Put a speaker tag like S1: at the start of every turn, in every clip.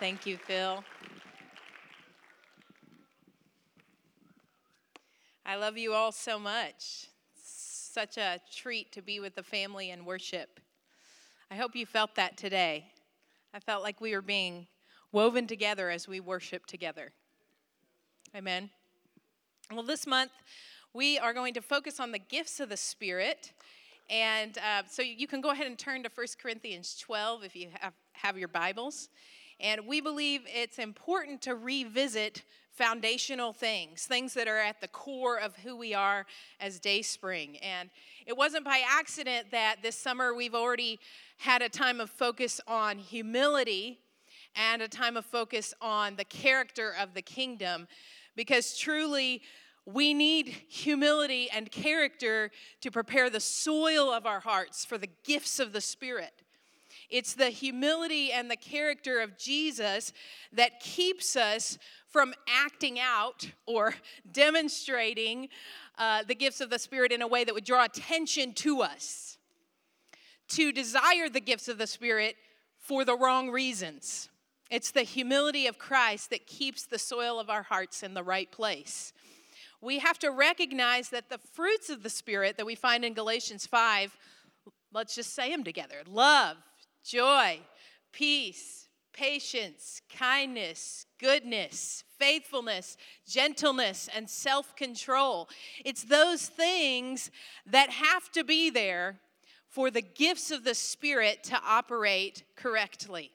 S1: Thank you, Phil. I love you all so much. It's such a treat to be with the family and worship. I hope you felt that today. I felt like we were being woven together as we worship together. Amen. Well, this month we are going to focus on the gifts of the Spirit. And uh, so you can go ahead and turn to 1 Corinthians 12 if you have, have your Bibles. And we believe it's important to revisit foundational things, things that are at the core of who we are as Dayspring. And it wasn't by accident that this summer we've already had a time of focus on humility and a time of focus on the character of the kingdom, because truly, we need humility and character to prepare the soil of our hearts for the gifts of the Spirit. It's the humility and the character of Jesus that keeps us from acting out or demonstrating uh, the gifts of the Spirit in a way that would draw attention to us. To desire the gifts of the Spirit for the wrong reasons. It's the humility of Christ that keeps the soil of our hearts in the right place. We have to recognize that the fruits of the Spirit that we find in Galatians 5, let's just say them together love, joy, peace, patience, kindness, goodness, faithfulness, gentleness, and self control. It's those things that have to be there for the gifts of the Spirit to operate correctly.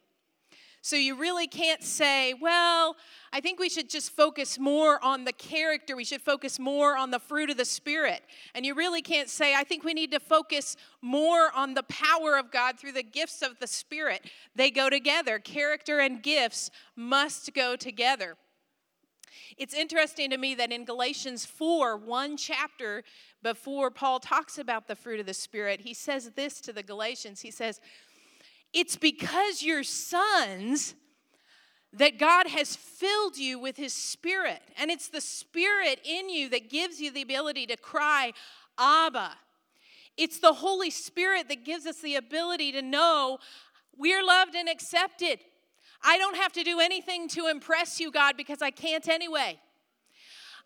S1: So you really can't say, well, I think we should just focus more on the character. We should focus more on the fruit of the Spirit. And you really can't say, I think we need to focus more on the power of God through the gifts of the Spirit. They go together. Character and gifts must go together. It's interesting to me that in Galatians 4, one chapter before Paul talks about the fruit of the Spirit, he says this to the Galatians. He says, it's because you're sons that God has filled you with His Spirit. And it's the Spirit in you that gives you the ability to cry, Abba. It's the Holy Spirit that gives us the ability to know we're loved and accepted. I don't have to do anything to impress you, God, because I can't anyway.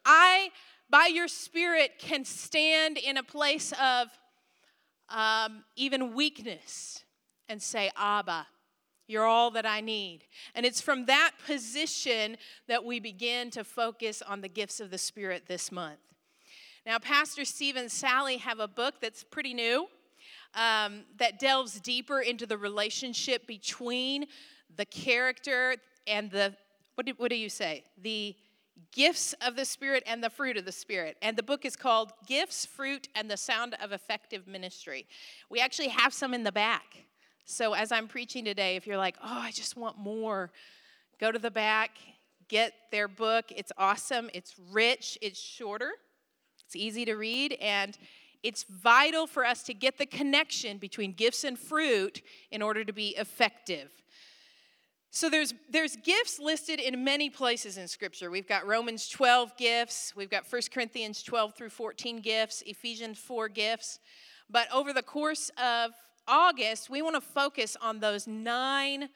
S1: I, by your Spirit, can stand in a place of um, even weakness and say, Abba, you're all that I need. And it's from that position that we begin to focus on the gifts of the Spirit this month. Now, Pastor Steve and Sally have a book that's pretty new um, that delves deeper into the relationship between the character and the, what do, what do you say? The gifts of the Spirit and the fruit of the Spirit. And the book is called Gifts, Fruit, and the Sound of Effective Ministry. We actually have some in the back. So, as I'm preaching today, if you're like, oh, I just want more, go to the back, get their book. It's awesome, it's rich, it's shorter, it's easy to read, and it's vital for us to get the connection between gifts and fruit in order to be effective. So there's there's gifts listed in many places in scripture. We've got Romans 12 gifts, we've got 1 Corinthians 12 through 14 gifts, Ephesians 4 gifts. But over the course of August, we want to focus on those nine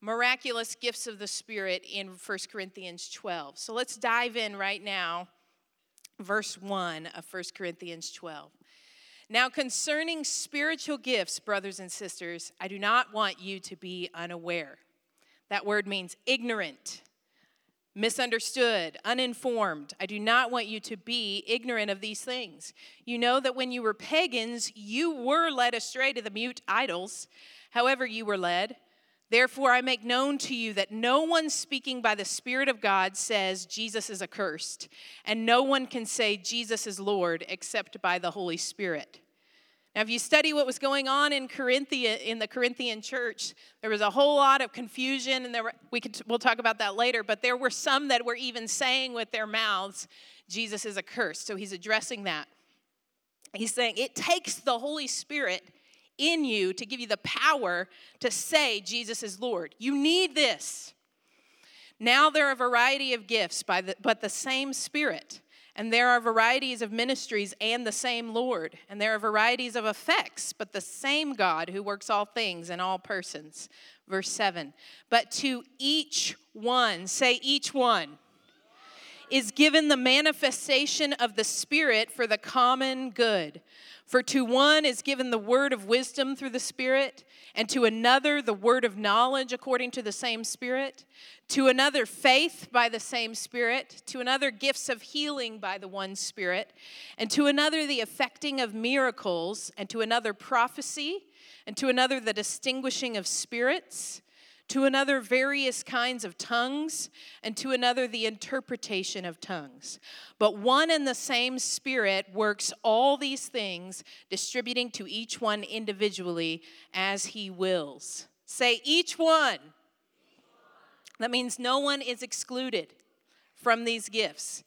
S1: miraculous gifts of the Spirit in 1 Corinthians 12. So let's dive in right now, verse 1 of 1 Corinthians 12. Now, concerning spiritual gifts, brothers and sisters, I do not want you to be unaware. That word means ignorant misunderstood, uninformed. I do not want you to be ignorant of these things. You know that when you were pagans, you were led astray to the mute idols, however, you were led. Therefore, I make known to you that no one speaking by the Spirit of God says Jesus is accursed, and no one can say Jesus is Lord except by the Holy Spirit. Now, if you study what was going on in Corinthia, in the Corinthian church, there was a whole lot of confusion, and there were, we could we'll talk about that later. But there were some that were even saying with their mouths, "Jesus is a curse." So he's addressing that. He's saying it takes the Holy Spirit in you to give you the power to say Jesus is Lord. You need this. Now there are a variety of gifts, by the, but the same Spirit And there are varieties of ministries and the same Lord. And there are varieties of effects, but the same God who works all things in all persons. Verse 7. But to each one, say each one, is given the manifestation of the Spirit for the common good. For to one is given the word of wisdom through the Spirit, and to another the word of knowledge according to the same Spirit, to another faith by the same Spirit, to another gifts of healing by the one Spirit, and to another the effecting of miracles, and to another prophecy, and to another the distinguishing of spirits to another various kinds of tongues, and to another the interpretation of tongues. But one and the same Spirit works all these things, distributing to each one individually as he wills. Say, each one. That means no one is excluded from these gifts.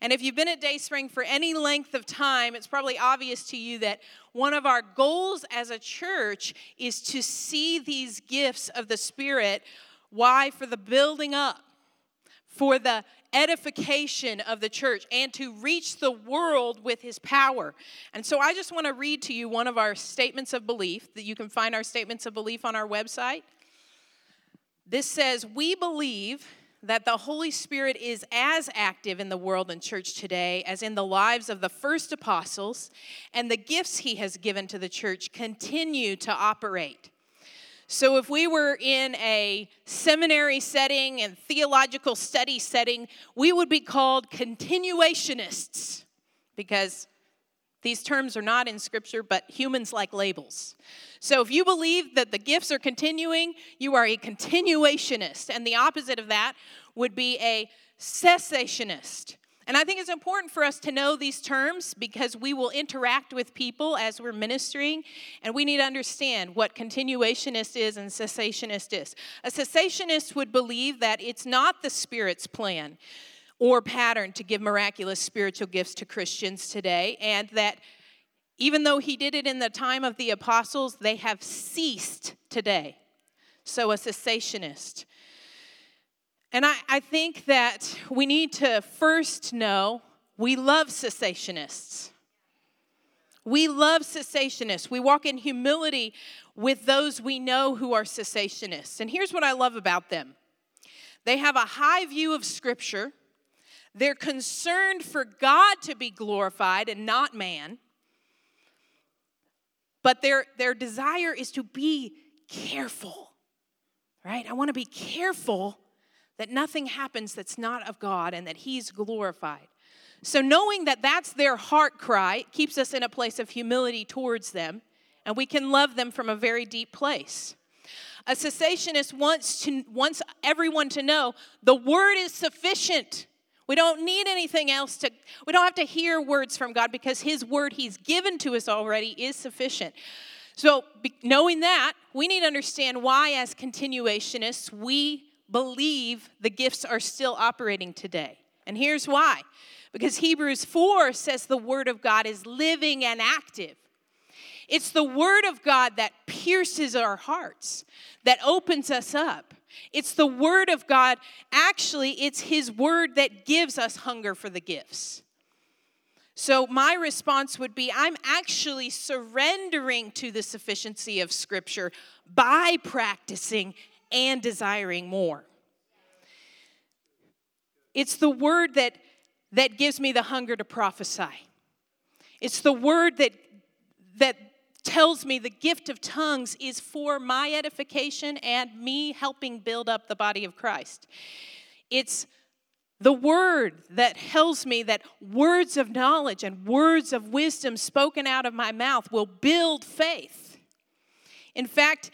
S1: And if you've been at Dayspring for any length of time, it's probably obvious to you that one of our goals as a church is to see these gifts of the Spirit. Why? For the building up, for the edification of the church, and to reach the world with His power. And so I just want to read to you one of our statements of belief that you can find our statements of belief on our website. This says, We believe that the Holy Spirit is as active in the world and church today as in the lives of the first apostles, and the gifts he has given to the church continue to operate. So, if we were in a seminary setting and theological study setting, we would be called continuationists because these terms are not in Scripture, but humans like labels. So if you believe that the gifts are continuing, you are a continuationist. And the opposite of that would be a cessationist. And I think it's important for us to know these terms because we will interact with people as we're ministering, and we need to understand what continuationist is and cessationist is. A cessationist would believe that it's not the Spirit's plan or pattern to give miraculous spiritual gifts to Christians today, and that even though he did it in the time of the apostles, they have ceased today. So, a cessationist. And I, I think that we need to first know we love cessationists. We love cessationists. We walk in humility with those we know who are cessationists. And here's what I love about them they have a high view of Scripture, they're concerned for God to be glorified and not man. But their, their desire is to be careful, right? I want to be careful that nothing happens that's not of God and that He's glorified. So, knowing that that's their heart cry keeps us in a place of humility towards them, and we can love them from a very deep place. A cessationist wants, to, wants everyone to know the word is sufficient. We don't need anything else to, we don't have to hear words from God because His word He's given to us already is sufficient. So, knowing that, we need to understand why, as continuationists, we believe the gifts are still operating today. And here's why because Hebrews 4 says the Word of God is living and active. It's the Word of God that pierces our hearts, that opens us up. It's the Word of God. Actually, it's His Word that gives us hunger for the gifts. So, my response would be I'm actually surrendering to the sufficiency of Scripture by practicing and desiring more. It's the Word that, that gives me the hunger to prophesy. It's the Word that, that tells me the gift of tongues is for my edification and me helping build up the body of Christ. It's the word that tells me that words of knowledge and words of wisdom spoken out of my mouth will build faith. In fact,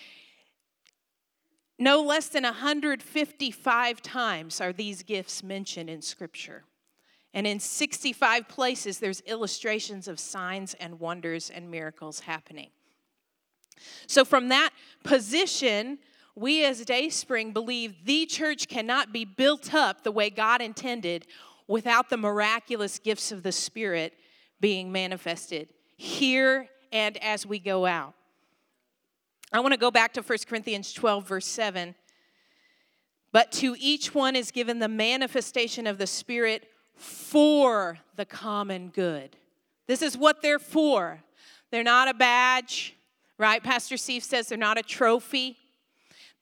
S1: no less than 155 times are these gifts mentioned in Scripture. And in 65 places, there's illustrations of signs and wonders and miracles happening. So, from that position, we as Dayspring believe the church cannot be built up the way God intended without the miraculous gifts of the Spirit being manifested here and as we go out. I want to go back to 1 Corinthians 12, verse 7. But to each one is given the manifestation of the Spirit for the common good. This is what they're for. They're not a badge, right? Pastor Steve says they're not a trophy.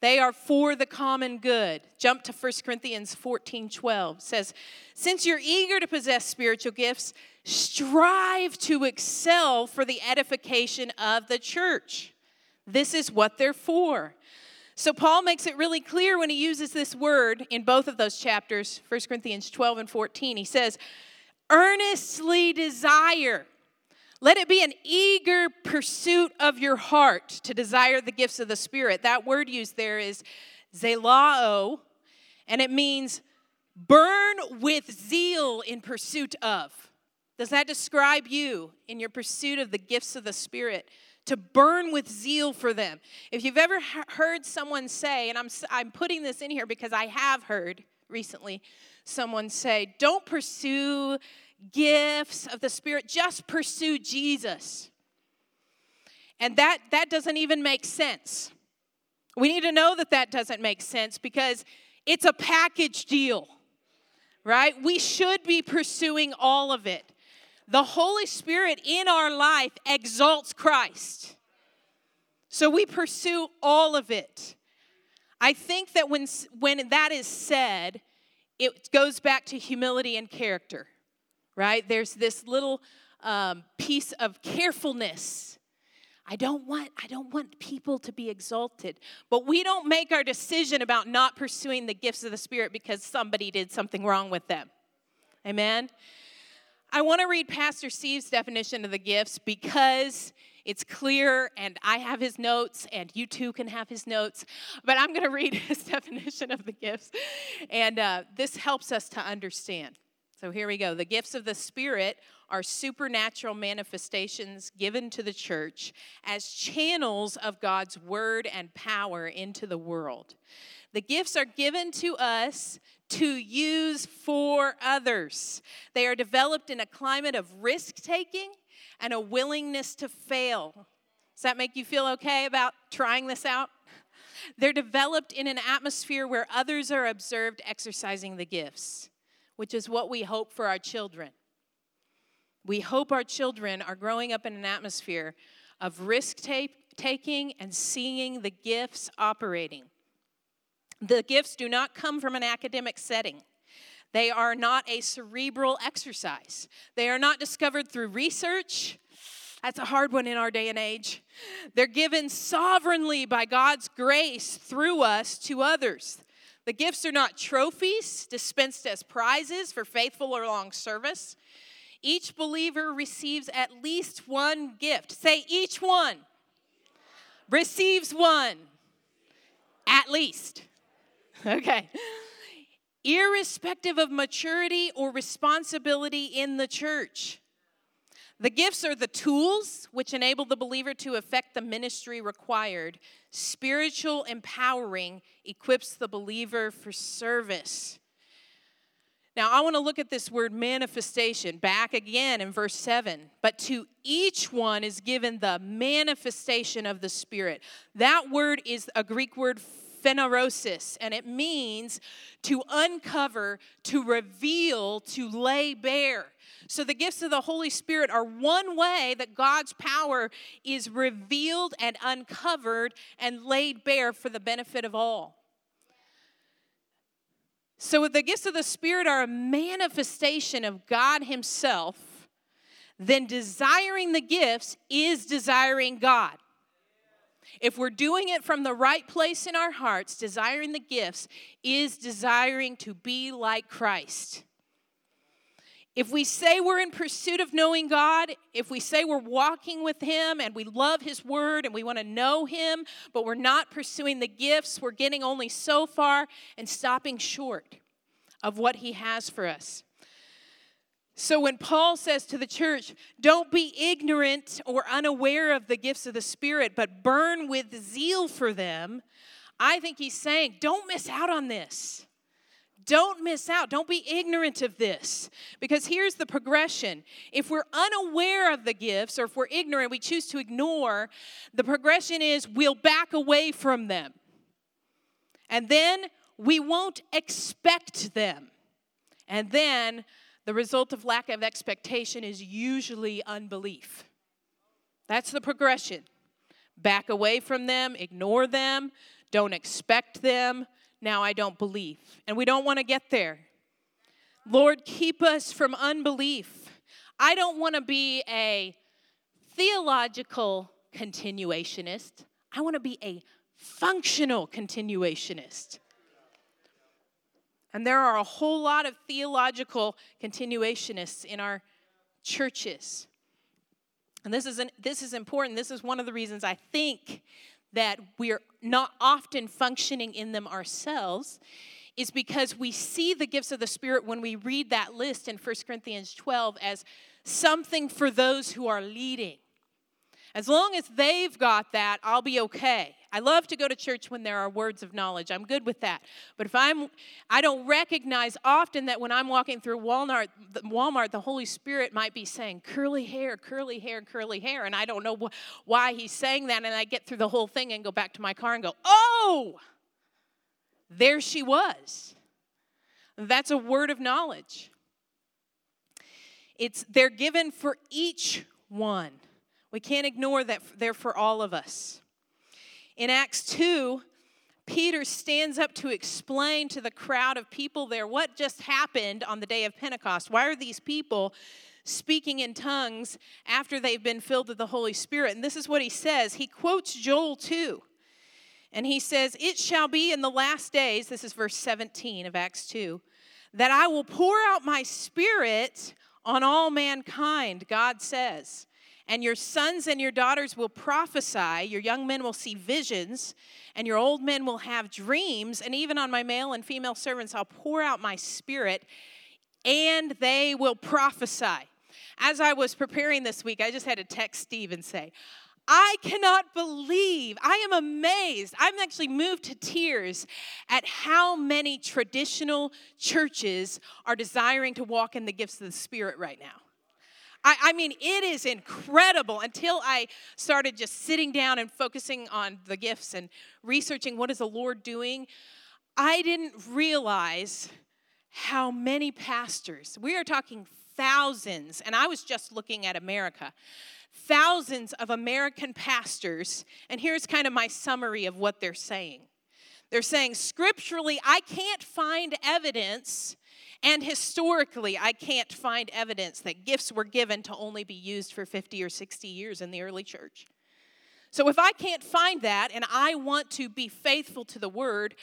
S1: They are for the common good. Jump to 1 Corinthians 14 12. says, Since you're eager to possess spiritual gifts, strive to excel for the edification of the church. This is what they're for. So Paul makes it really clear when he uses this word in both of those chapters, 1 Corinthians 12 and 14. He says, earnestly desire let it be an eager pursuit of your heart to desire the gifts of the Spirit. That word used there is zelao, and it means burn with zeal in pursuit of. Does that describe you in your pursuit of the gifts of the Spirit? To burn with zeal for them. If you've ever heard someone say, and I'm, I'm putting this in here because I have heard recently someone say, don't pursue gifts of the Spirit, just pursue Jesus. And that, that doesn't even make sense. We need to know that that doesn't make sense because it's a package deal, right? We should be pursuing all of it. The Holy Spirit in our life exalts Christ. So we pursue all of it. I think that when, when that is said, it goes back to humility and character right? There's this little um, piece of carefulness. I don't want I don't want people to be exalted. But we don't make our decision about not pursuing the gifts of the spirit because somebody did something wrong with them. Amen. I want to read Pastor Steve's definition of the gifts because it's clear and I have his notes and you too can have his notes. But I'm going to read his definition of the gifts. And uh, this helps us to understand. So here we go. The gifts of the Spirit are supernatural manifestations given to the church as channels of God's word and power into the world. The gifts are given to us to use for others. They are developed in a climate of risk taking and a willingness to fail. Does that make you feel okay about trying this out? They're developed in an atmosphere where others are observed exercising the gifts which is what we hope for our children. We hope our children are growing up in an atmosphere of risk taking and seeing the gifts operating. The gifts do not come from an academic setting. They are not a cerebral exercise. They are not discovered through research. That's a hard one in our day and age. They're given sovereignly by God's grace through us to others. The gifts are not trophies dispensed as prizes for faithful or long service. Each believer receives at least one gift. Say, each one receives one. At least. Okay. Irrespective of maturity or responsibility in the church. The gifts are the tools which enable the believer to effect the ministry required. Spiritual empowering equips the believer for service. Now, I want to look at this word manifestation back again in verse 7. But to each one is given the manifestation of the Spirit. That word is a Greek word phanerosis, and it means to uncover, to reveal, to lay bare. So, the gifts of the Holy Spirit are one way that God's power is revealed and uncovered and laid bare for the benefit of all. So, if the gifts of the Spirit are a manifestation of God Himself, then desiring the gifts is desiring God. If we're doing it from the right place in our hearts, desiring the gifts is desiring to be like Christ. If we say we're in pursuit of knowing God, if we say we're walking with Him and we love His Word and we want to know Him, but we're not pursuing the gifts, we're getting only so far and stopping short of what He has for us. So when Paul says to the church, don't be ignorant or unaware of the gifts of the Spirit, but burn with zeal for them, I think he's saying, don't miss out on this. Don't miss out. Don't be ignorant of this. Because here's the progression. If we're unaware of the gifts or if we're ignorant, we choose to ignore, the progression is we'll back away from them. And then we won't expect them. And then the result of lack of expectation is usually unbelief. That's the progression. Back away from them, ignore them, don't expect them. Now I don't believe. And we don't want to get there. Lord, keep us from unbelief. I don't want to be a theological continuationist. I want to be a functional continuationist. And there are a whole lot of theological continuationists in our churches. And this is, an, this is important. This is one of the reasons I think that we're not often functioning in them ourselves is because we see the gifts of the Spirit when we read that list in 1 Corinthians 12 as something for those who are leading. As long as they've got that, I'll be okay. I love to go to church when there are words of knowledge. I'm good with that. But if I'm I don't recognize often that when I'm walking through Walmart, Walmart the Holy Spirit might be saying curly hair, curly hair, curly hair and I don't know wh- why he's saying that and I get through the whole thing and go back to my car and go, "Oh! There she was." That's a word of knowledge. It's they're given for each one. We can't ignore that they're for all of us. In Acts 2, Peter stands up to explain to the crowd of people there what just happened on the day of Pentecost. Why are these people speaking in tongues after they've been filled with the Holy Spirit? And this is what he says. He quotes Joel 2. And he says, It shall be in the last days, this is verse 17 of Acts 2, that I will pour out my spirit on all mankind, God says. And your sons and your daughters will prophesy, your young men will see visions, and your old men will have dreams. And even on my male and female servants, I'll pour out my spirit, and they will prophesy. As I was preparing this week, I just had to text Steve and say, I cannot believe, I am amazed. I'm actually moved to tears at how many traditional churches are desiring to walk in the gifts of the Spirit right now. I, I mean, it is incredible until I started just sitting down and focusing on the gifts and researching what is the Lord doing. I didn't realize how many pastors, we are talking thousands, and I was just looking at America, thousands of American pastors, and here's kind of my summary of what they're saying. They're saying, scripturally, I can't find evidence and historically, I can't find evidence that gifts were given to only be used for 50 or 60 years in the early church. So if I can't find that and I want to be faithful to the word,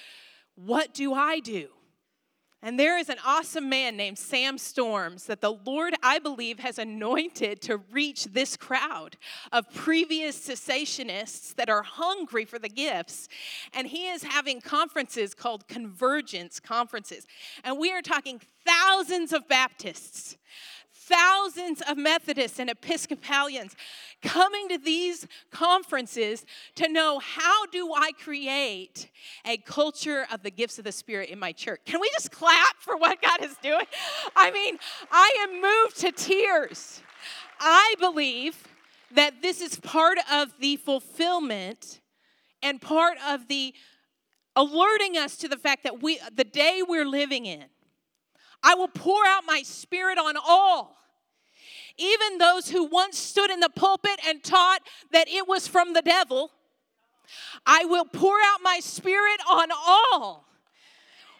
S1: what do I do? And there is an awesome man named Sam Storms that the Lord, I believe, has anointed to reach this crowd of previous cessationists that are hungry for the gifts. And he is having conferences called convergence conferences. And we are talking thousands of Baptists, thousands of Methodists and Episcopalians coming to these conferences to know how do I create a culture of the gifts of the Spirit in my church. Can we just clap for what God is doing? I mean, I am moved to tears. I believe that this is part of the fulfillment and part of the alerting us to the fact that we the day we're living in I will pour out my spirit on all even those who once stood in the pulpit and taught that it was from the devil, I will pour out my spirit on all.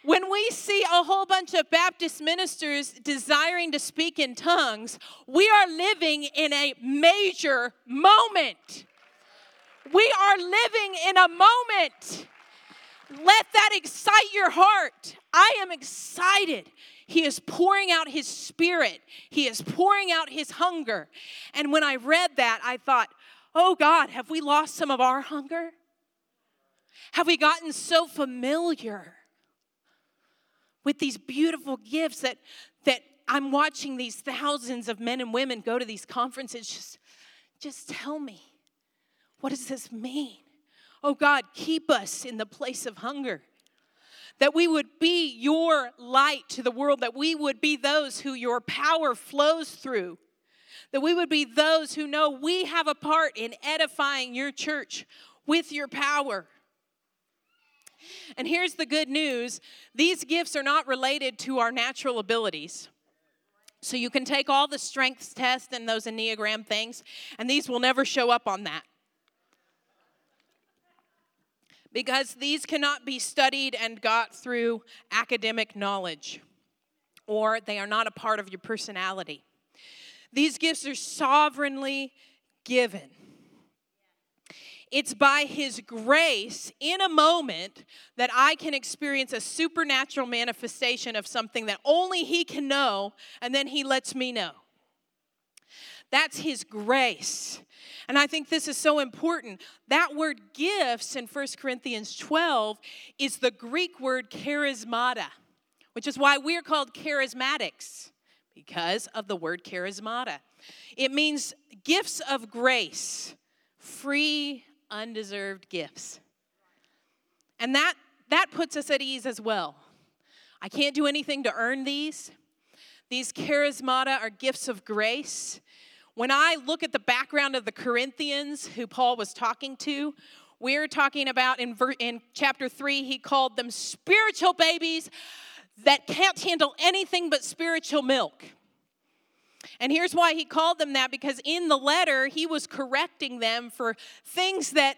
S1: When we see a whole bunch of Baptist ministers desiring to speak in tongues, we are living in a major moment. We are living in a moment. Let that excite your heart. I am excited he is pouring out His Spirit, He is pouring out His hunger. And when I read that, I thought, oh God, have we lost some of our hunger? Have we gotten so familiar with these beautiful gifts that, that I'm watching these thousands of men and women go to these conferences? Just, just tell me, what does this mean? Oh God, keep us in the place of hunger that we would be your light to the world, that we would be those who your power flows through, that we would be those who know we have a part in edifying your church with your power. And here's the good news these gifts are not related to our natural abilities. So you can take all the strengths tests and those Enneagram things, and these will never show up on that. Because these cannot be studied and got through academic knowledge, or they are not a part of your personality. These gifts are sovereignly given. It's by His grace in a moment that I can experience a supernatural manifestation of something that only He can know, and then He lets me know. That's His grace. And I think this is so important. That word gifts in 1 Corinthians 12 is the Greek word charismata, which is why we're called charismatics, because of the word charismata. It means gifts of grace, free undeserved gifts. And that, that puts us at ease as well. I can't do anything to earn these. These charismata are gifts of grace. When I look at the background of the Corinthians who Paul was talking to, we're talking about in, ver- in chapter 3, he called them spiritual babies that can't handle anything but spiritual milk. And here's why he called them that because in the letter, he was correcting them for things that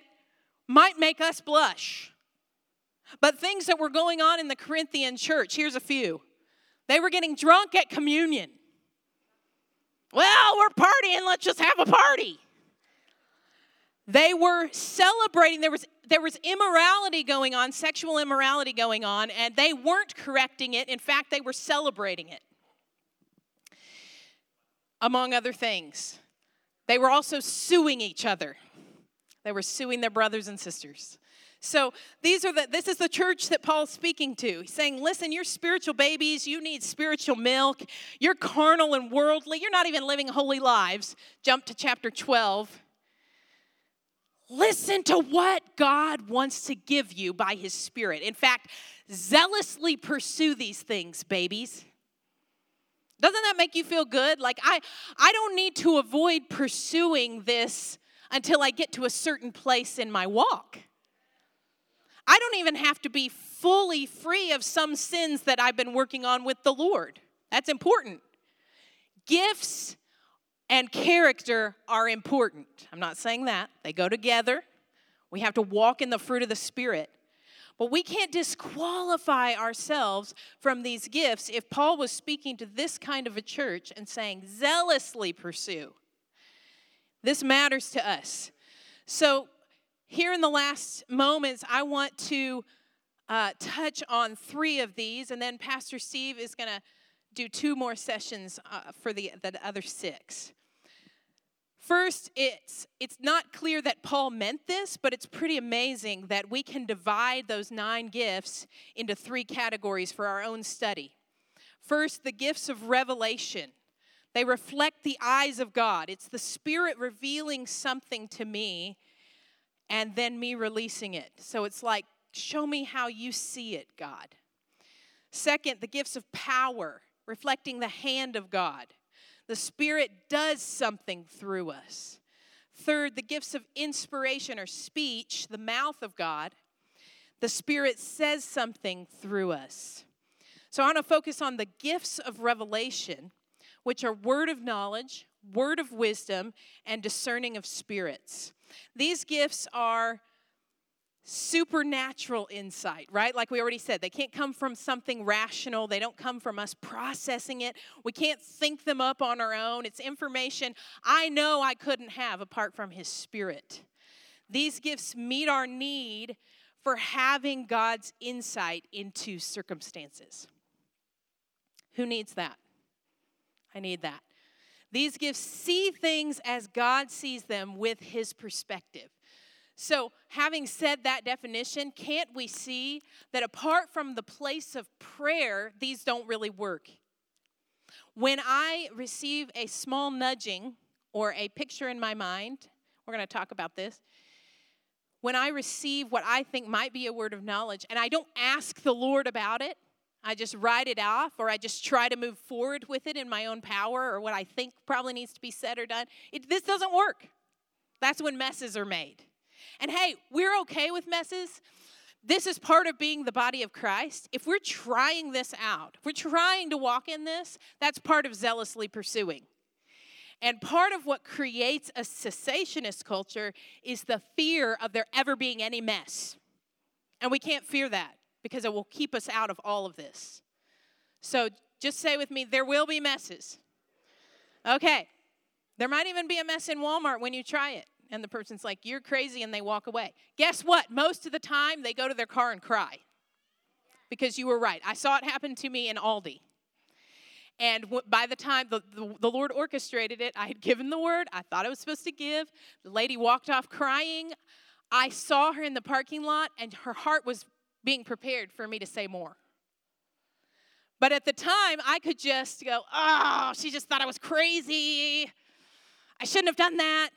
S1: might make us blush, but things that were going on in the Corinthian church. Here's a few they were getting drunk at communion. Well, we're partying, let's just have a party. They were celebrating, there was, there was immorality going on, sexual immorality going on, and they weren't correcting it. In fact, they were celebrating it among other things. They were also suing each other. They were suing their brothers and sisters. So these are the this is the church that Paul's speaking to. He's saying, listen, you're spiritual babies, you need spiritual milk, you're carnal and worldly, you're not even living holy lives. Jump to chapter 12. Listen to what God wants to give you by his spirit. In fact, zealously pursue these things, babies. Doesn't that make you feel good? Like I I don't need to avoid pursuing this until I get to a certain place in my walk. I don't even have to be fully free of some sins that I've been working on with the Lord. That's important. Gifts and character are important. I'm not saying that. They go together. We have to walk in the fruit of the Spirit. But we can't disqualify ourselves from these gifts if Paul was speaking to this kind of a church and saying, zealously pursue. This matters to us. So, here in the last moments, I want to uh, touch on three of these, and then Pastor Steve is going to do two more sessions uh, for the, the other six. First, it's, it's not clear that Paul meant this, but it's pretty amazing that we can divide those nine gifts into three categories for our own study. First, the gifts of revelation. They reflect the eyes of God. It's the Spirit revealing something to me and then me releasing it. So it's like, show me how you see it, God. Second, the gifts of power, reflecting the hand of God. The Spirit does something through us. Third, the gifts of inspiration or speech, the mouth of God. The Spirit says something through us. So I want to focus on the gifts of revelation, which are word of knowledge, word of wisdom, and discerning of spirits. These gifts are supernatural insight, right? Like we already said, they can't come from something rational. They don't come from us processing it. We can't think them up on our own. It's information I know I couldn't have apart from His Spirit. These gifts meet our need for having God's insight into circumstances. Who needs that? I need that. These gifts see things as God sees them with His perspective. So, having said that definition, can't we see that apart from the place of prayer, these don't really work? When I receive a small nudging or a picture in my mind, we're going to talk about this. When I receive what I think might be a word of knowledge and I don't ask the Lord about it, I just write it off or I just try to move forward with it in my own power or what I think probably needs to be said or done, it, this doesn't work. That's when messes are made. And hey, we're okay with messes this is part of being the body of Christ. If we're trying this out, we're trying to walk in this, that's part of zealously pursuing. And part of what creates a cessationist culture is the fear of there ever being any mess. And we can't fear that because it will keep us out of all of this. So just say with me, there will be messes. Okay. There might even be a mess in Walmart when you try it. And the person's like, You're crazy, and they walk away. Guess what? Most of the time, they go to their car and cry because you were right. I saw it happen to me in Aldi. And by the time the, the, the, Lord orchestrated it, I had given the word. I thought I was supposed to give. The lady walked off crying. I saw her in the parking lot, and her heart was being prepared for me to say more. But at the time, I could just go, oh, she just thought I was crazy. I shouldn't have done that.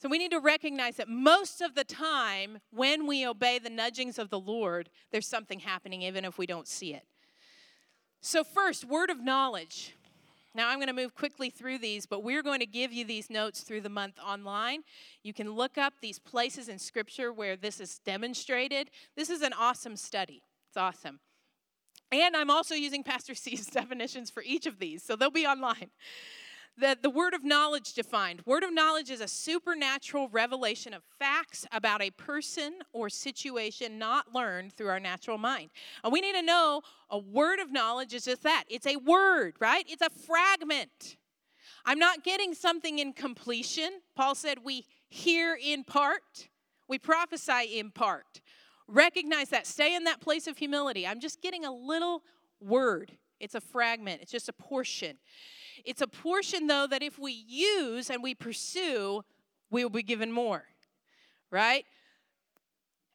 S1: So we need to recognize that most of the time, when we obey the nudgings of the Lord, there's something happening, even if we don't see it. So, first, word of knowledge. Now, I'm going to move quickly through these, but we're going to give you these notes through the month online. You can look up these places in Scripture where this is demonstrated. This is an awesome study. It's awesome. And I'm also using Pastor C's definitions for each of these, so they'll be online the, the word of knowledge defined. Word of knowledge is a supernatural revelation of facts about a person or situation not learned through our natural mind. And we need to know a word of knowledge is just that it's a word, right? It's a fragment. I'm not getting something in completion. Paul said we hear in part, we prophesy in part. Recognize that. Stay in that place of humility. I'm just getting a little word. It's a fragment, it's just a portion. It's a portion, though, that if we use and we pursue, we will be given more, right?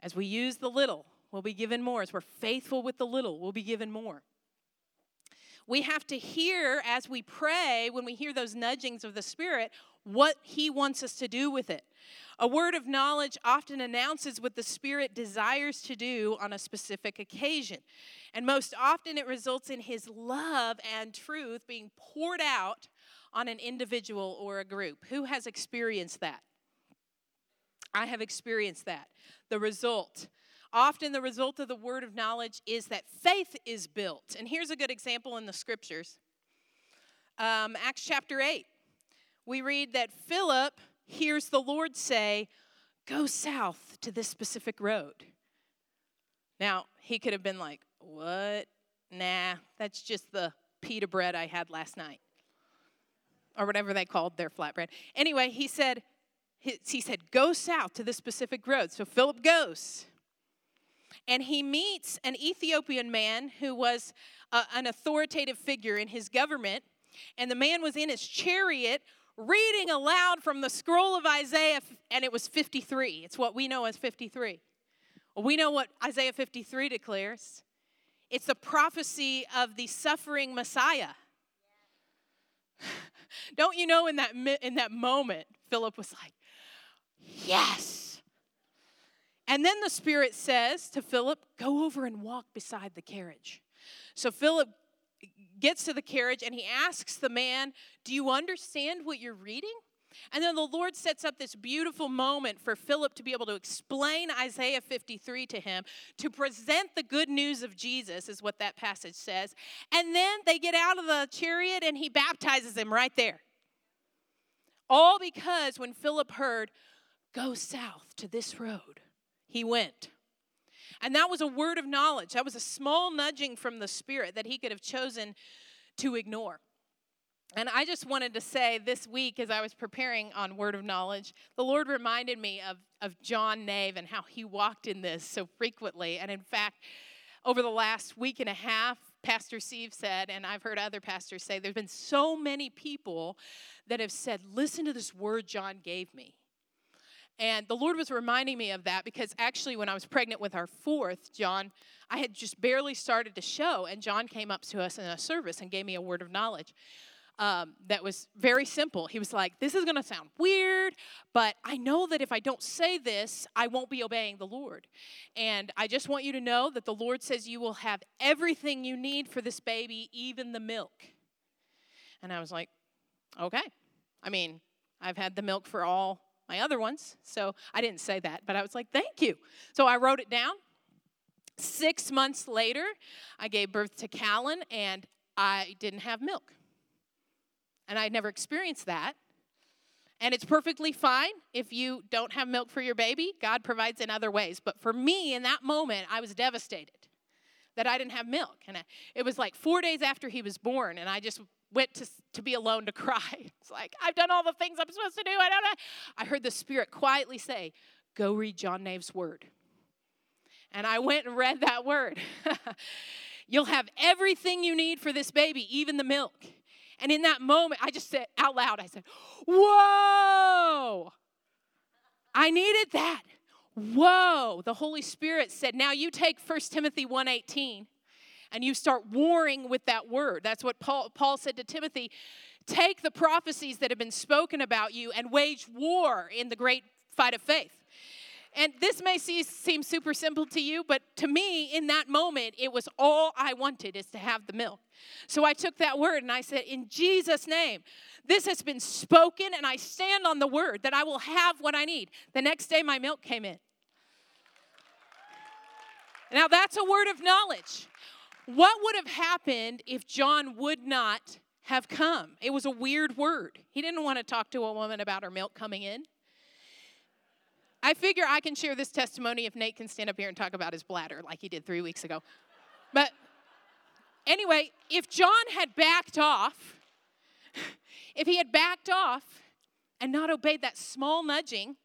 S1: As we use the little, we'll be given more. As we're faithful with the little, we'll be given more. We have to hear as we pray, when we hear those nudgings of the Spirit, what He wants us to do with it. A word of knowledge often announces what the Spirit desires to do on a specific occasion. And most often it results in His love and truth being poured out on an individual or a group. Who has experienced that? I have experienced that. The result. Often, the result of the word of knowledge is that faith is built. And here's a good example in the scriptures um, Acts chapter 8. We read that Philip hears the Lord say, Go south to this specific road. Now, he could have been like, What? Nah, that's just the pita bread I had last night. Or whatever they called their flatbread. Anyway, he said, he said, Go south to this specific road. So Philip goes. And he meets an Ethiopian man who was uh, an authoritative figure in his government. And the man was in his chariot reading aloud from the scroll of Isaiah, and it was 53. It's what we know as 53. Well, we know what Isaiah 53 declares it's the prophecy of the suffering Messiah. Don't you know in that, in that moment, Philip was like, Yes. And then the Spirit says to Philip, Go over and walk beside the carriage. So Philip gets to the carriage and he asks the man, Do you understand what you're reading? And then the Lord sets up this beautiful moment for Philip to be able to explain Isaiah 53 to him, to present the good news of Jesus, is what that passage says. And then they get out of the chariot and he baptizes him right there. All because when Philip heard, Go south to this road, he went. And that was a word of knowledge. That was a small nudging from the Spirit that he could have chosen to ignore. And I just wanted to say this week, as I was preparing on Word of Knowledge, the Lord reminded me of, of John Nave and how he walked in this so frequently. And in fact, over the last week and a half, Pastor Steve said, and I've heard other pastors say, there's been so many people that have said, Listen to this word John gave me. And the Lord was reminding me of that because actually, when I was pregnant with our fourth, John, I had just barely started to show, and John came up to us in a service and gave me a word of knowledge. Um, that was very simple. He was like, This is going to sound weird, but I know that if I don't say this, I won't be obeying the Lord. And I just want you to know that the Lord says you will have everything you need for this baby, even the milk. And I was like, Okay. I mean, I've had the milk for all my other ones. So I didn't say that, but I was like, thank you. So I wrote it down Six months later, I gave birth to Callan and I didn't have milk. And I'd never experienced that. And it's perfectly fine if you don't have milk for your baby. God provides in other ways. But for me, in that moment, I was devastated that I didn't have milk. And I, it was like four days after he was born, and I just went to, to be alone to cry. It's like, I've done all the things I'm supposed to do. I don't know. I heard the Spirit quietly say, Go read John Nave's word. And I went and read that word. You'll have everything you need for this baby, even the milk. And in that moment, I just said out loud, I said, Whoa! I needed that. Whoa. The Holy Spirit said, Now you take 1 Timothy 1:18 and you start warring with that word. That's what Paul, Paul said to Timothy. Take the prophecies that have been spoken about you and wage war in the great fight of faith. And this may see, seem super simple to you, but to me, in that moment, it was all I wanted is to have the milk. So I took that word and I said, In Jesus' name, this has been spoken, and I stand on the word that I will have what I need. The next day, my milk came in. Now, that's a word of knowledge. What would have happened if John would not have come? It was a weird word. He didn't want to talk to a woman about her milk coming in. I figure I can share this testimony if Nate can stand up here and talk about his bladder like he did three weeks ago. But anyway, if John had backed off, if he had backed off and not obeyed that small nudging,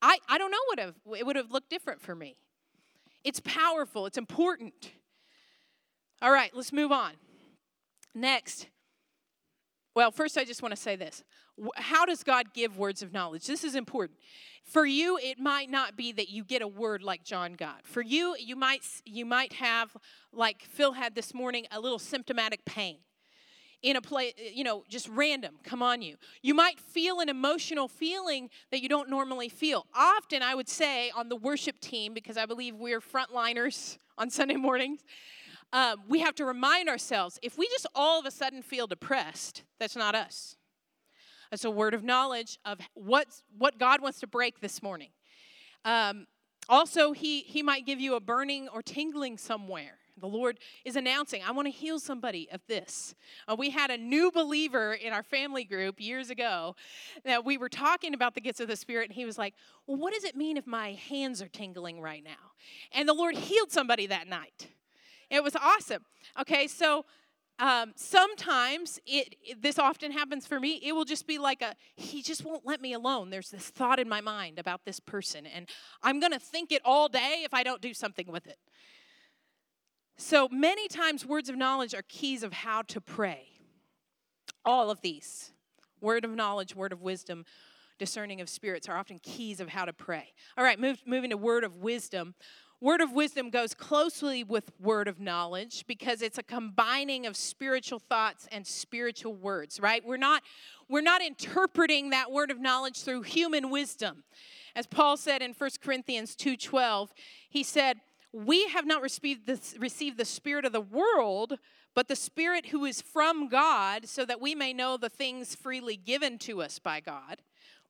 S1: I, I don't know what have, it would have looked different for me. It's powerful, it's important. All right, let's move on. Next. Well, first, I just want to say this. How does God give words of knowledge? This is important. For you, it might not be that you get a word like John got. For you, you might you might have, like Phil had this morning, a little symptomatic pain in a place, you know, just random come on you. You might feel an emotional feeling that you don't normally feel. Often, I would say on the worship team, because I believe we're frontliners on Sunday mornings, um, we have to remind ourselves if we just all of a sudden feel depressed, that's not us. That's a word of knowledge of what's, what God wants to break this morning. Um, also, he, he might give you a burning or tingling somewhere. The Lord is announcing, I want to heal somebody of this. Uh, we had a new believer in our family group years ago that we were talking about the gifts of the Spirit, and he was like, Well, what does it mean if my hands are tingling right now? And the Lord healed somebody that night. It was awesome. Okay, so um, sometimes it, it, this often happens for me it will just be like a he just won't let me alone. There's this thought in my mind about this person and i'm going to think it all day if i don't do something with it. So many times words of knowledge are keys of how to pray. All of these word of knowledge word of wisdom discerning of spirits are often keys of how to pray. All right move, moving to word of wisdom Word of wisdom goes closely with word of knowledge because it's a combining of spiritual thoughts and spiritual words, right? We're not we're not interpreting that word of knowledge through human wisdom. As Paul said in 1 Corinthians 2:12, he said, "We have not received the, received the spirit of the world, but the spirit who is from God, so that we may know the things freely given to us by God."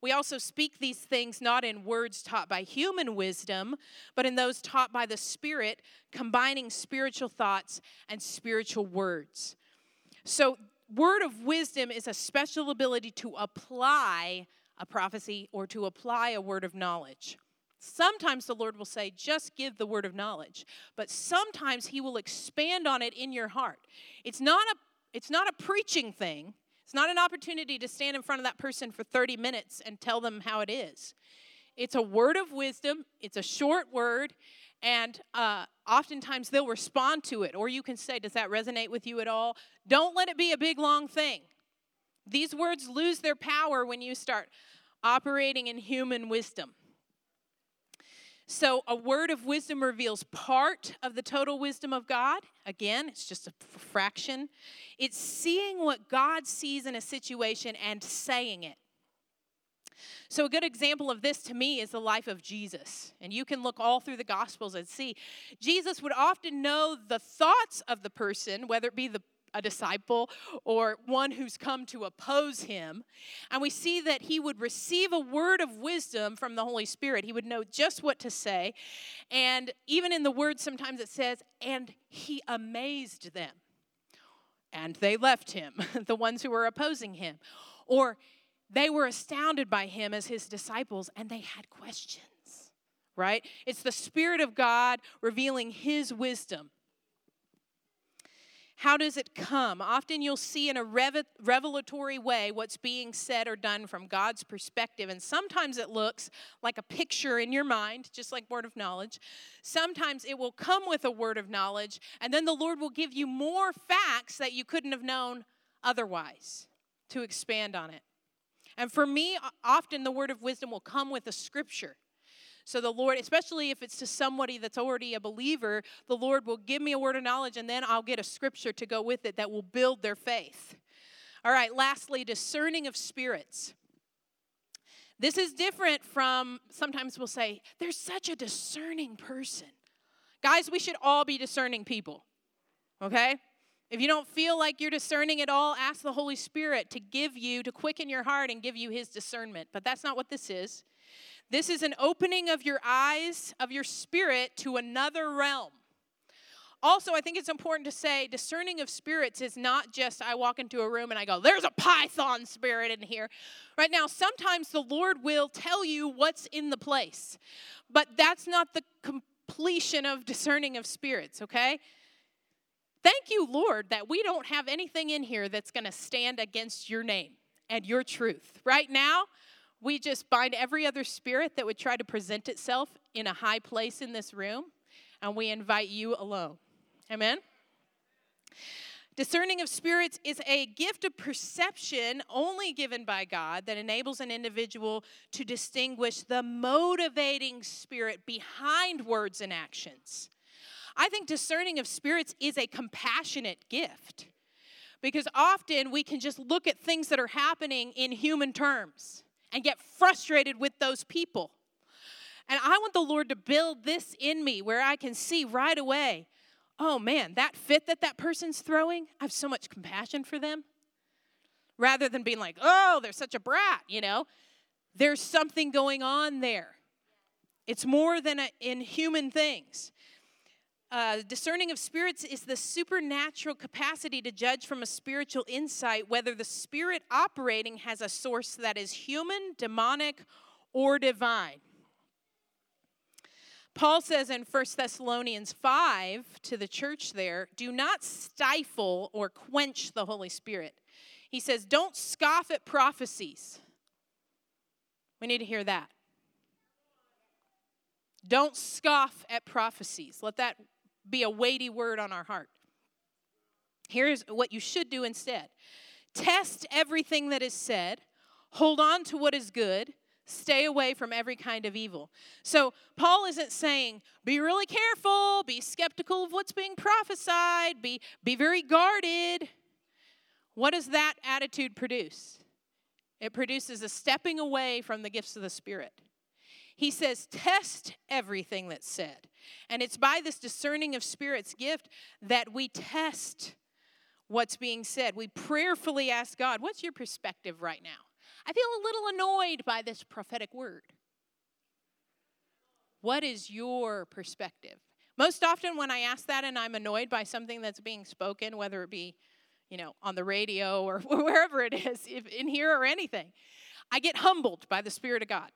S1: We also speak these things not in words taught by human wisdom, but in those taught by the Spirit, combining spiritual thoughts and spiritual words. So, word of wisdom is a special ability to apply a prophecy or to apply a word of knowledge. Sometimes the Lord will say, just give the word of knowledge, but sometimes He will expand on it in your heart. It's not a it's not a preaching thing. It's not an opportunity to stand in front of that person for 30 minutes and tell them how it is. It's a word of wisdom, it's a short word, and uh, oftentimes they'll respond to it. Or you can say, Does that resonate with you at all? Don't let it be a big, long thing. These words lose their power when you start operating in human wisdom. So, a word of wisdom reveals part of the total wisdom of God. Again, it's just a fraction. It's seeing what God sees in a situation and saying it. So, a good example of this to me is the life of Jesus. And you can look all through the Gospels and see Jesus would often know the thoughts of the person, whether it be the a disciple or one who's come to oppose him. And we see that he would receive a word of wisdom from the Holy Spirit. He would know just what to say. And even in the word, sometimes it says, and he amazed them. And they left him, the ones who were opposing him. Or they were astounded by him as his disciples and they had questions right? It's the Spirit of God revealing His wisdom. How does it come? Often you'll see in a revelatory way what's being said or done from God's perspective. And sometimes it looks like a picture in your mind, just like word of knowledge. Sometimes it will come with a word of knowledge, and then the Lord will give you more facts that you couldn't have known otherwise to expand on it. And for me, often the word of wisdom will come with a scripture. So the Lord, especially if it's to somebody that's already a believer, the Lord will give me a word of knowledge and then I'll get a scripture to go with it that will build their faith. All right, lastly, discerning of spirits. This is different from sometimes we'll say, there's such a discerning person. Guys, we should all be discerning people, okay? If you don't feel like you're discerning at all, ask the Holy Spirit to give you, to quicken your heart and give you his discernment. But that's not what this is. This is an opening of your eyes, of your spirit to another realm. Also, I think it's important to say discerning of spirits is not just I walk into a room and I go, there's a python spirit in here. Right now, sometimes the Lord will tell you what's in the place, but that's not the completion of discerning of spirits, okay? Thank you, Lord, that we don't have anything in here that's going to stand against your name and your truth. Right now, we just bind every other spirit that would try to present itself in a high place in this room, and we invite you alone. Amen? Discerning of spirits is a gift of perception only given by God that enables an individual to distinguish the motivating spirit behind words and actions. I think discerning of spirits is a compassionate gift because often we can just look at things that are happening in human terms and get frustrated with those people. And I want the Lord to build this in me where I can see right away oh man, that fit that that person's throwing, I have so much compassion for them. Rather than being like, oh, they're such a brat, you know, there's something going on there. It's more than a, in human things. Uh, discerning of spirits is the supernatural capacity to judge from a spiritual insight whether the spirit operating has a source that is human, demonic, or divine. Paul says in 1 Thessalonians 5 to the church there, do not stifle or quench the Holy Spirit. He says, don't scoff at prophecies. We need to hear that. Don't scoff at prophecies. Let that be a weighty word on our heart. Here's what you should do instead test everything that is said, hold on to what is good, stay away from every kind of evil. So, Paul isn't saying, be really careful, be skeptical of what's being prophesied, be, be very guarded. What does that attitude produce? It produces a stepping away from the gifts of the Spirit. He says, test everything that's said. And it's by this discerning of spirits gift that we test what's being said. We prayerfully ask God, what's your perspective right now? I feel a little annoyed by this prophetic word. What is your perspective? Most often, when I ask that and I'm annoyed by something that's being spoken, whether it be, you know, on the radio or wherever it is, if in here or anything, I get humbled by the Spirit of God.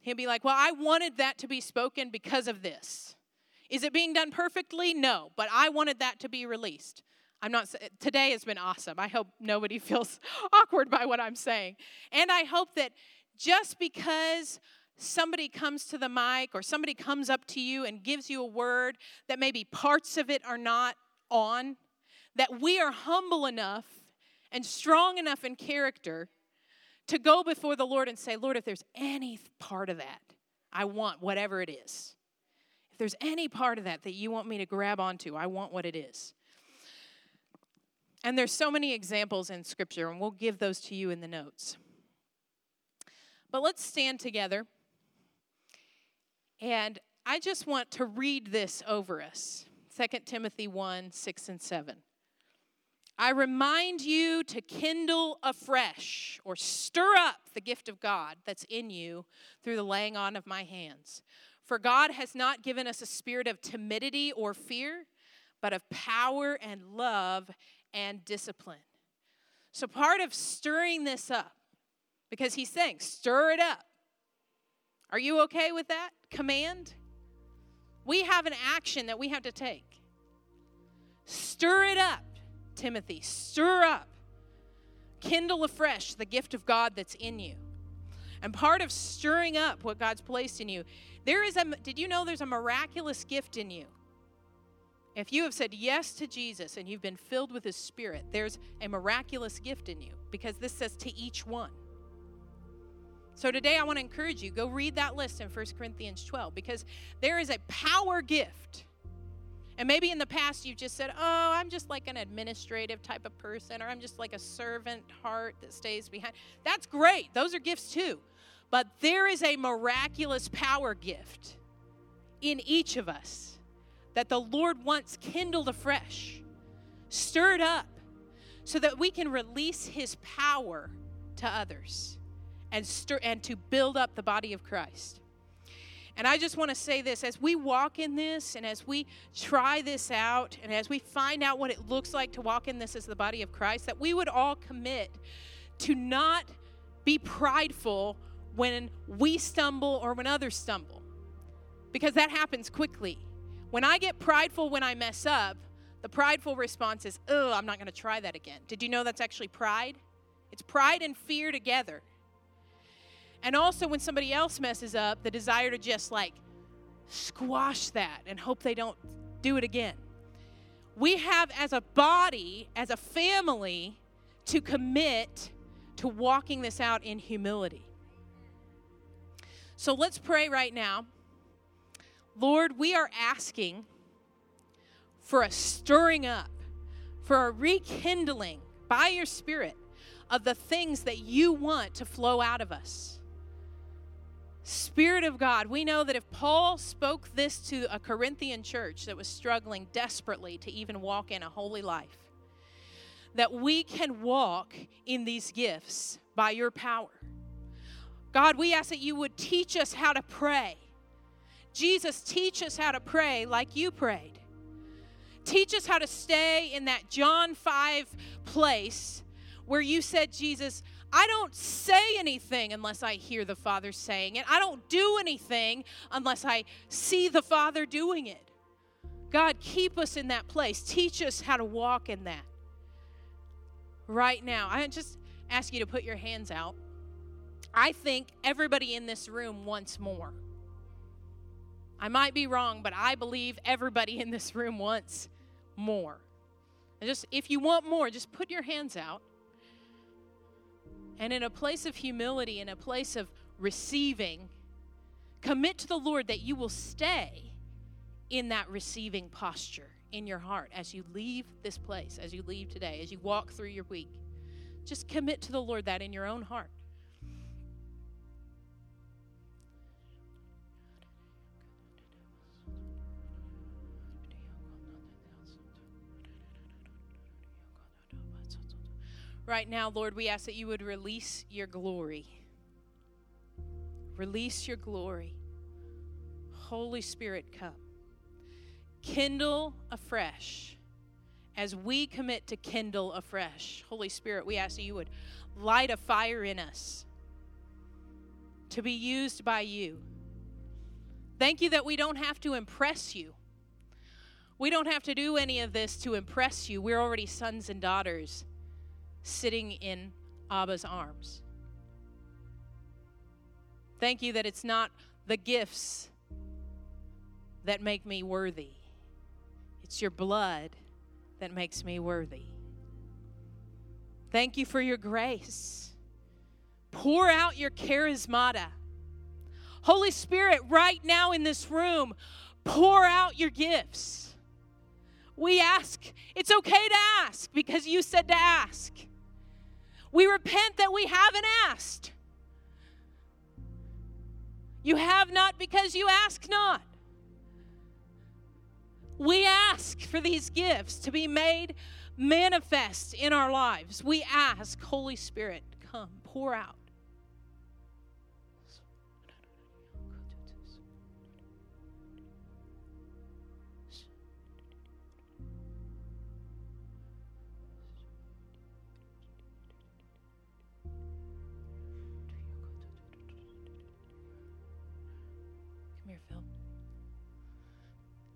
S1: He'll be like, Well, I wanted that to be spoken because of this. Is it being done perfectly? No, but I wanted that to be released. I'm not, today has been awesome. I hope nobody feels awkward by what I'm saying. And I hope that just because somebody comes to the mic or somebody comes up to you and gives you a word that maybe parts of it are not on, that we are humble enough and strong enough in character to go before the Lord and say, Lord, if there's any part of that, I want whatever it is. If there's any part of that that you want me to grab onto, I want what it is. And there's so many examples in Scripture, and we'll give those to you in the notes. But let's stand together. And I just want to read this over us 2 Timothy 1 6 and 7. I remind you to kindle afresh or stir up the gift of God that's in you through the laying on of my hands. For God has not given us a spirit of timidity or fear, but of power and love and discipline. So, part of stirring this up, because he's saying, stir it up. Are you okay with that command? We have an action that we have to take. Stir it up, Timothy. Stir up. Kindle afresh the gift of God that's in you. And part of stirring up what God's placed in you, there is a, did you know there's a miraculous gift in you? If you have said yes to Jesus and you've been filled with His Spirit, there's a miraculous gift in you because this says to each one. So today I want to encourage you go read that list in 1 Corinthians 12 because there is a power gift. And maybe in the past you've just said, "Oh, I'm just like an administrative type of person or I'm just like a servant heart that stays behind." That's great. Those are gifts too. But there is a miraculous power gift in each of us that the Lord wants kindled afresh, stirred up, so that we can release His power to others and, stir, and to build up the body of Christ. And I just want to say this as we walk in this and as we try this out and as we find out what it looks like to walk in this as the body of Christ, that we would all commit to not be prideful when we stumble or when others stumble, because that happens quickly. When I get prideful when I mess up, the prideful response is, oh, I'm not going to try that again. Did you know that's actually pride? It's pride and fear together. And also, when somebody else messes up, the desire to just like squash that and hope they don't do it again. We have, as a body, as a family, to commit to walking this out in humility. So let's pray right now. Lord, we are asking for a stirring up, for a rekindling by your Spirit of the things that you want to flow out of us. Spirit of God, we know that if Paul spoke this to a Corinthian church that was struggling desperately to even walk in a holy life, that we can walk in these gifts by your power. God, we ask that you would teach us how to pray Jesus, teach us how to pray like you prayed. Teach us how to stay in that John 5 place where you said, Jesus, I don't say anything unless I hear the Father saying it. I don't do anything unless I see the Father doing it. God, keep us in that place. Teach us how to walk in that. Right now, I just ask you to put your hands out. I think everybody in this room wants more. I might be wrong, but I believe everybody in this room wants more. And just if you want more, just put your hands out. And in a place of humility, in a place of receiving, commit to the Lord that you will stay in that receiving posture in your heart as you leave this place, as you leave today, as you walk through your week. Just commit to the Lord that in your own heart. Right now, Lord, we ask that you would release your glory. Release your glory. Holy Spirit, come. Kindle afresh as we commit to kindle afresh. Holy Spirit, we ask that you would light a fire in us to be used by you. Thank you that we don't have to impress you. We don't have to do any of this to impress you. We're already sons and daughters sitting in Abba's arms. Thank you that it's not the gifts that make me worthy, it's your blood that makes me worthy. Thank you for your grace. Pour out your charismata. Holy Spirit, right now in this room, pour out your gifts. We ask, it's okay to ask because you said to ask. We repent that we haven't asked. You have not because you ask not. We ask for these gifts to be made manifest in our lives, we ask, Holy Spirit, come, pour out.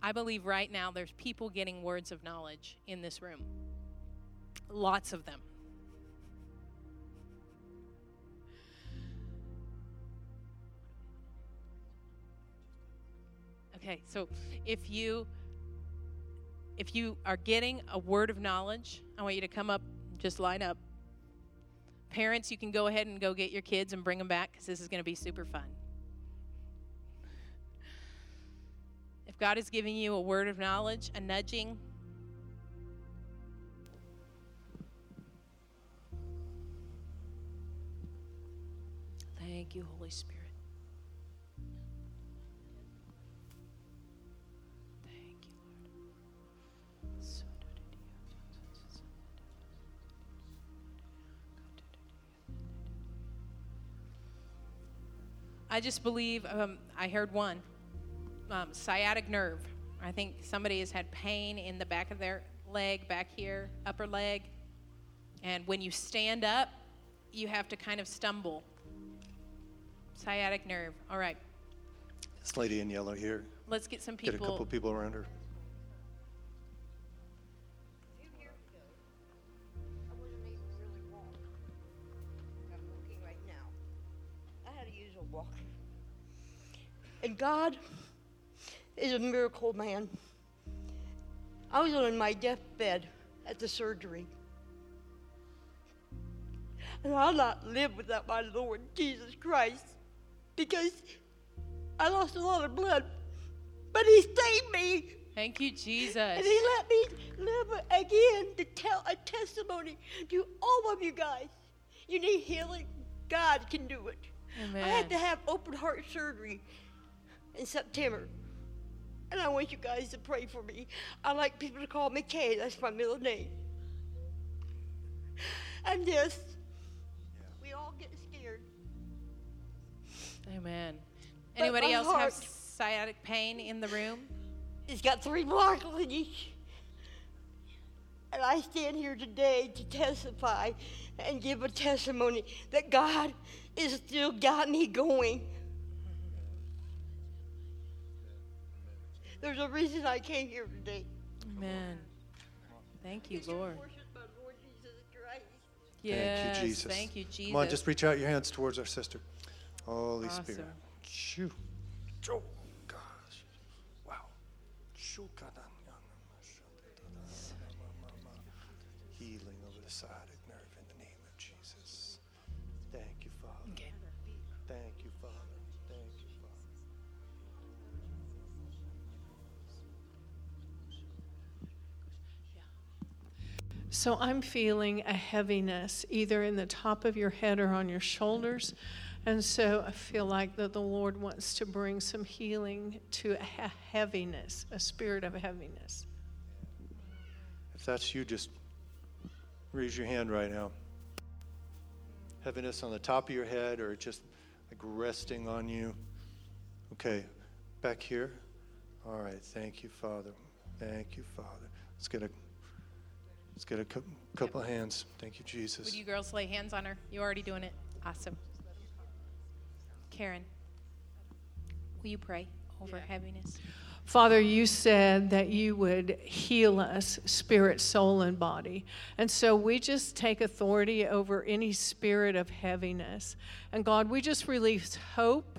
S1: I believe right now there's people getting words of knowledge in this room. Lots of them. Okay, so if you if you are getting a word of knowledge, I want you to come up, just line up. Parents, you can go ahead and go get your kids and bring them back because this is going to be super fun. If God is giving you a word of knowledge, a nudging, thank you, Holy Spirit. Thank you, Lord. I just believe um, I heard one um, sciatic nerve. I think somebody has had pain in the back of their leg, back here, upper leg. And when you stand up, you have to kind of stumble. Sciatic nerve. All right.
S2: This lady in yellow here.
S1: Let's get some people.
S2: Get a couple people around her. A
S3: few years ago, I wasn't able really walk. I'm walking right now. I had to use a walk. And God is a miracle man. I was on my deathbed at the surgery. And I'll not live without my Lord Jesus Christ because I lost a lot of blood. But He saved me.
S1: Thank you, Jesus.
S3: And He let me live again to tell a testimony to all of you guys. You need healing, God can do it.
S1: Amen.
S3: I had to have open heart surgery in September. And I want you guys to pray for me. I like people to call me Kay. That's my middle name. And yes, we all get scared.
S1: Amen. Anybody else have sciatic pain in the room?
S3: It's got three blocks on each. And I stand here today to testify and give a testimony that God is still got me going. There's a reason I came here today.
S1: Amen. Thank you, Lord.
S3: worship my Lord Jesus Christ.
S1: Yes.
S2: Thank you, Jesus.
S1: Thank you, Jesus.
S2: Come on, just reach out your hands towards our sister. Holy Spirit. Shoo. Oh, gosh. Wow. Shoo, kadam,
S4: So I'm feeling a heaviness either in the top of your head or on your shoulders. And so I feel like that the Lord wants to bring some healing to a heaviness, a spirit of heaviness.
S2: If that's you, just raise your hand right now. Heaviness on the top of your head or just like resting on you. Okay, back here. All right, thank you, Father. Thank you, Father. Let's get a let's get a cou- couple of hands. Thank you, Jesus.
S1: Would you girls lay hands on her? You're already doing it. Awesome. Karen, will you pray over heaviness?
S4: Father, you said that you would heal us, spirit, soul, and body. And so we just take authority over any spirit of heaviness. And God, we just release hope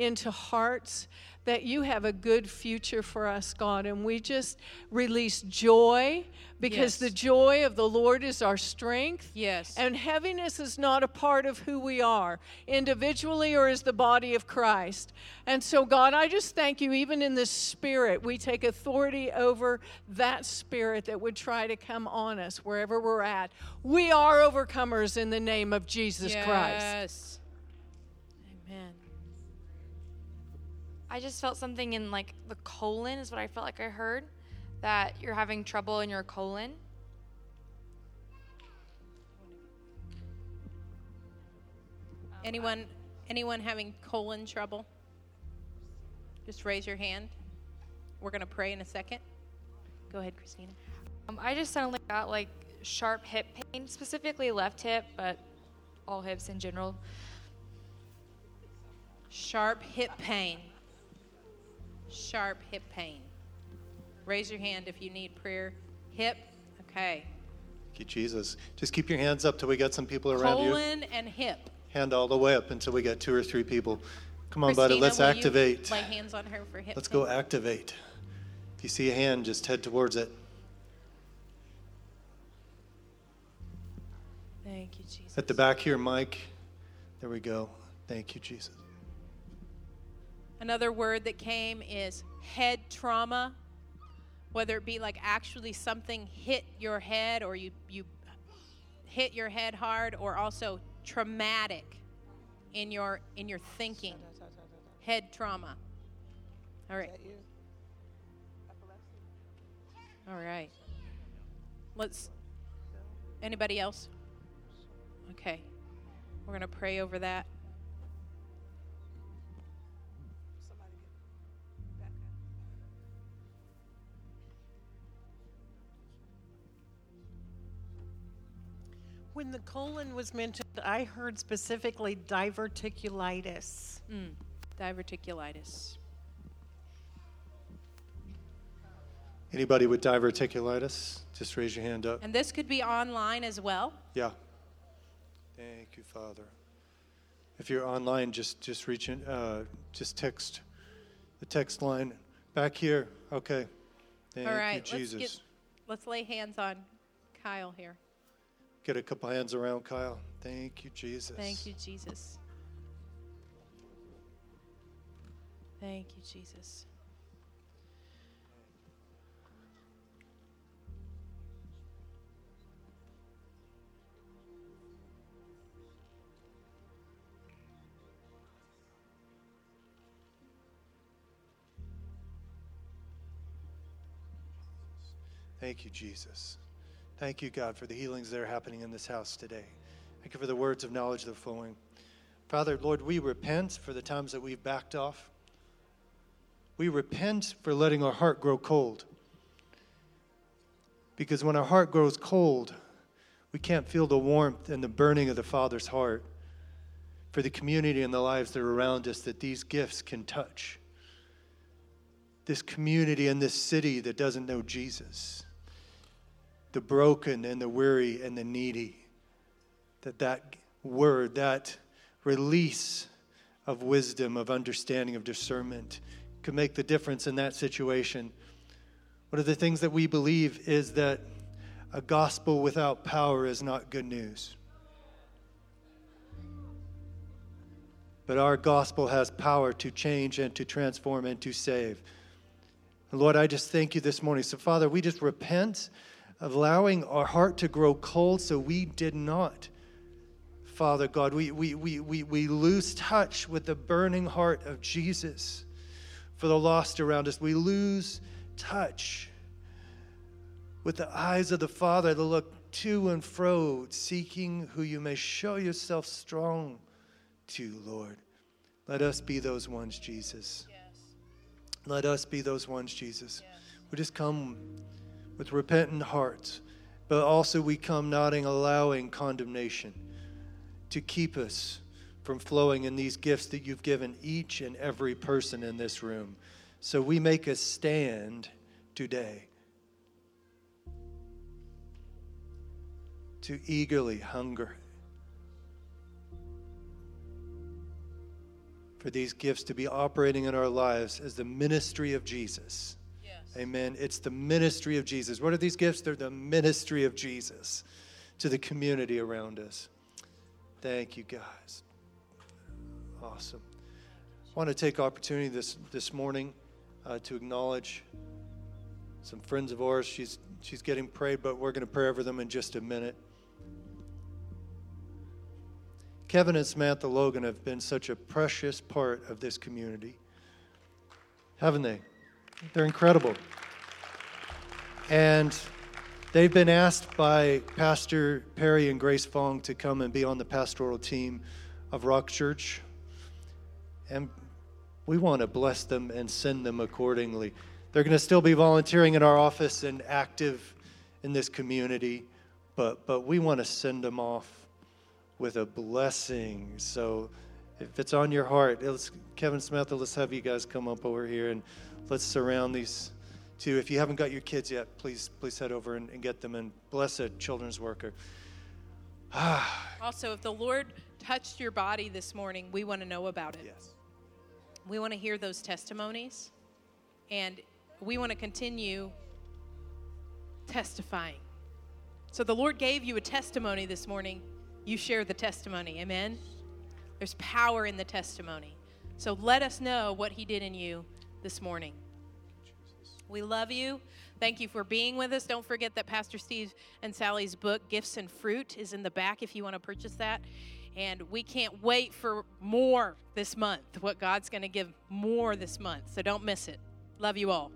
S4: into hearts that you have a good future for us, God. And we just release joy because
S1: Yes.
S4: the joy of the Lord is our strength.
S1: Yes.
S4: And heaviness is not a part of who we are, individually or as the body of Christ. And so, God, I just thank you, even in this spirit, we take authority over that spirit that would try to come on us wherever we're at. We are overcomers in the name of Jesus Christ.
S1: Yes. Amen.
S5: I just felt something in like the colon is what I felt like I heard that you're having trouble in your colon.
S1: Um, anyone anyone having colon trouble? Just raise your hand. We're going to pray in a second. Go ahead, Christina.
S5: Um, I just suddenly got like sharp hip pain, specifically left hip, but all hips in general.
S1: Sharp hip pain. Sharp hip pain. Raise your hand if you need prayer. Hip. Okay.
S2: Thank you, Jesus. Just keep your hands up till we get some people around you.
S1: Colon and hip.
S2: Hand all the way up until we get two or three people. Come on, buddy, let's activate.
S1: Lay hands on her for hip.
S2: Let's
S1: pain?
S2: go activate. If you see a hand, just head towards it.
S1: Thank you, Jesus.
S2: At the back here, Mike. There we go. Thank you, Jesus.
S1: Another word that came is head trauma, whether it be like actually something hit your head or you, you hit your head hard, or also traumatic in your in your thinking. Head trauma. All right. All right. Let's. Anybody else? Okay. We're going to pray over that.
S6: When the colon was mentioned, I heard specifically diverticulitis.
S1: Mm, diverticulitis.
S2: Anybody with diverticulitis? Just raise your hand up.
S1: And this could be online as well.
S2: Yeah. Thank you, Father. If you're online, just just reach in, uh, just text the text line back here. Okay. Thank
S1: All right,
S2: you,
S1: let's
S2: Jesus.
S1: get let's lay hands on Kyle here.
S2: Get a couple hands around Kyle. Thank you, Jesus.
S1: Thank you, Jesus. Thank you, Jesus.
S2: Thank you, Jesus. Thank you, God, for the healings that are happening in this house today. Thank you for the words of knowledge that are flowing. Father, Lord, we repent for the times that we've backed off. We repent for letting our heart grow cold. Because when our heart grows cold, we can't feel the warmth and the burning of the Father's heart for the community and the lives that are around us that these gifts can touch. This community and this city that doesn't know Jesus the broken and the weary and the needy. That that word, that release of wisdom, of understanding, of discernment could make the difference in that situation. One of the things that we believe is that a gospel without power is not good news. But our gospel has power to change and to transform and to save. Lord, I just thank you this morning. So, Father, we just repent allowing our heart to grow cold so we did not. Father God, we, we, we, we, we lose touch with the burning heart of Jesus for the lost around us. We lose touch with the eyes of the Father that look to and fro, seeking who you may show yourself strong to, Lord. Let us be those ones, Jesus. Let us be those ones, Jesus. We just come with repentant hearts, but also we come not in allowing condemnation to keep us from flowing in these gifts that you've given each and every person in this room. So we make a stand today to eagerly hunger for these gifts to be operating in our lives as the ministry of Jesus. Amen. It's the ministry of Jesus. What are these gifts? They're the ministry of Jesus to the community around us. Thank you, guys. Awesome. I want to take opportunity this this morning uh, to acknowledge some friends of ours. She's she's getting prayed, but we're going to pray over them in just a minute. Kevin and Samantha Logan have been such a precious part of this community, haven't they? They're incredible. And they've been asked by Pastor Perry and Grace Fong to come and be on the pastoral team of Rock Church. And we want to bless them and send them accordingly. They're going to still be volunteering in our office and active in this community, but, but we want to send them off with a blessing. So if it's on your heart, let's, Kevin Smith, let's have you guys come up over here and let's surround these two. If you haven't got your kids yet, please please head over and, and get them and bless a children's worker.
S1: also, if the Lord touched your body this morning, we want to know about it.
S2: Yes.
S1: We want to hear those testimonies, and we want to continue testifying. So the Lord gave you a testimony this morning. You share the testimony. Amen. There's power in the testimony. So let us know what He did in you this morning. We love you. Thank you for being with us. Don't forget that Pastor Steve and Sally's book, Gifts and Fruit, is in the back if you want to purchase that. And we can't wait for more this month, what God's going to give more this month. So don't miss it. Love you all.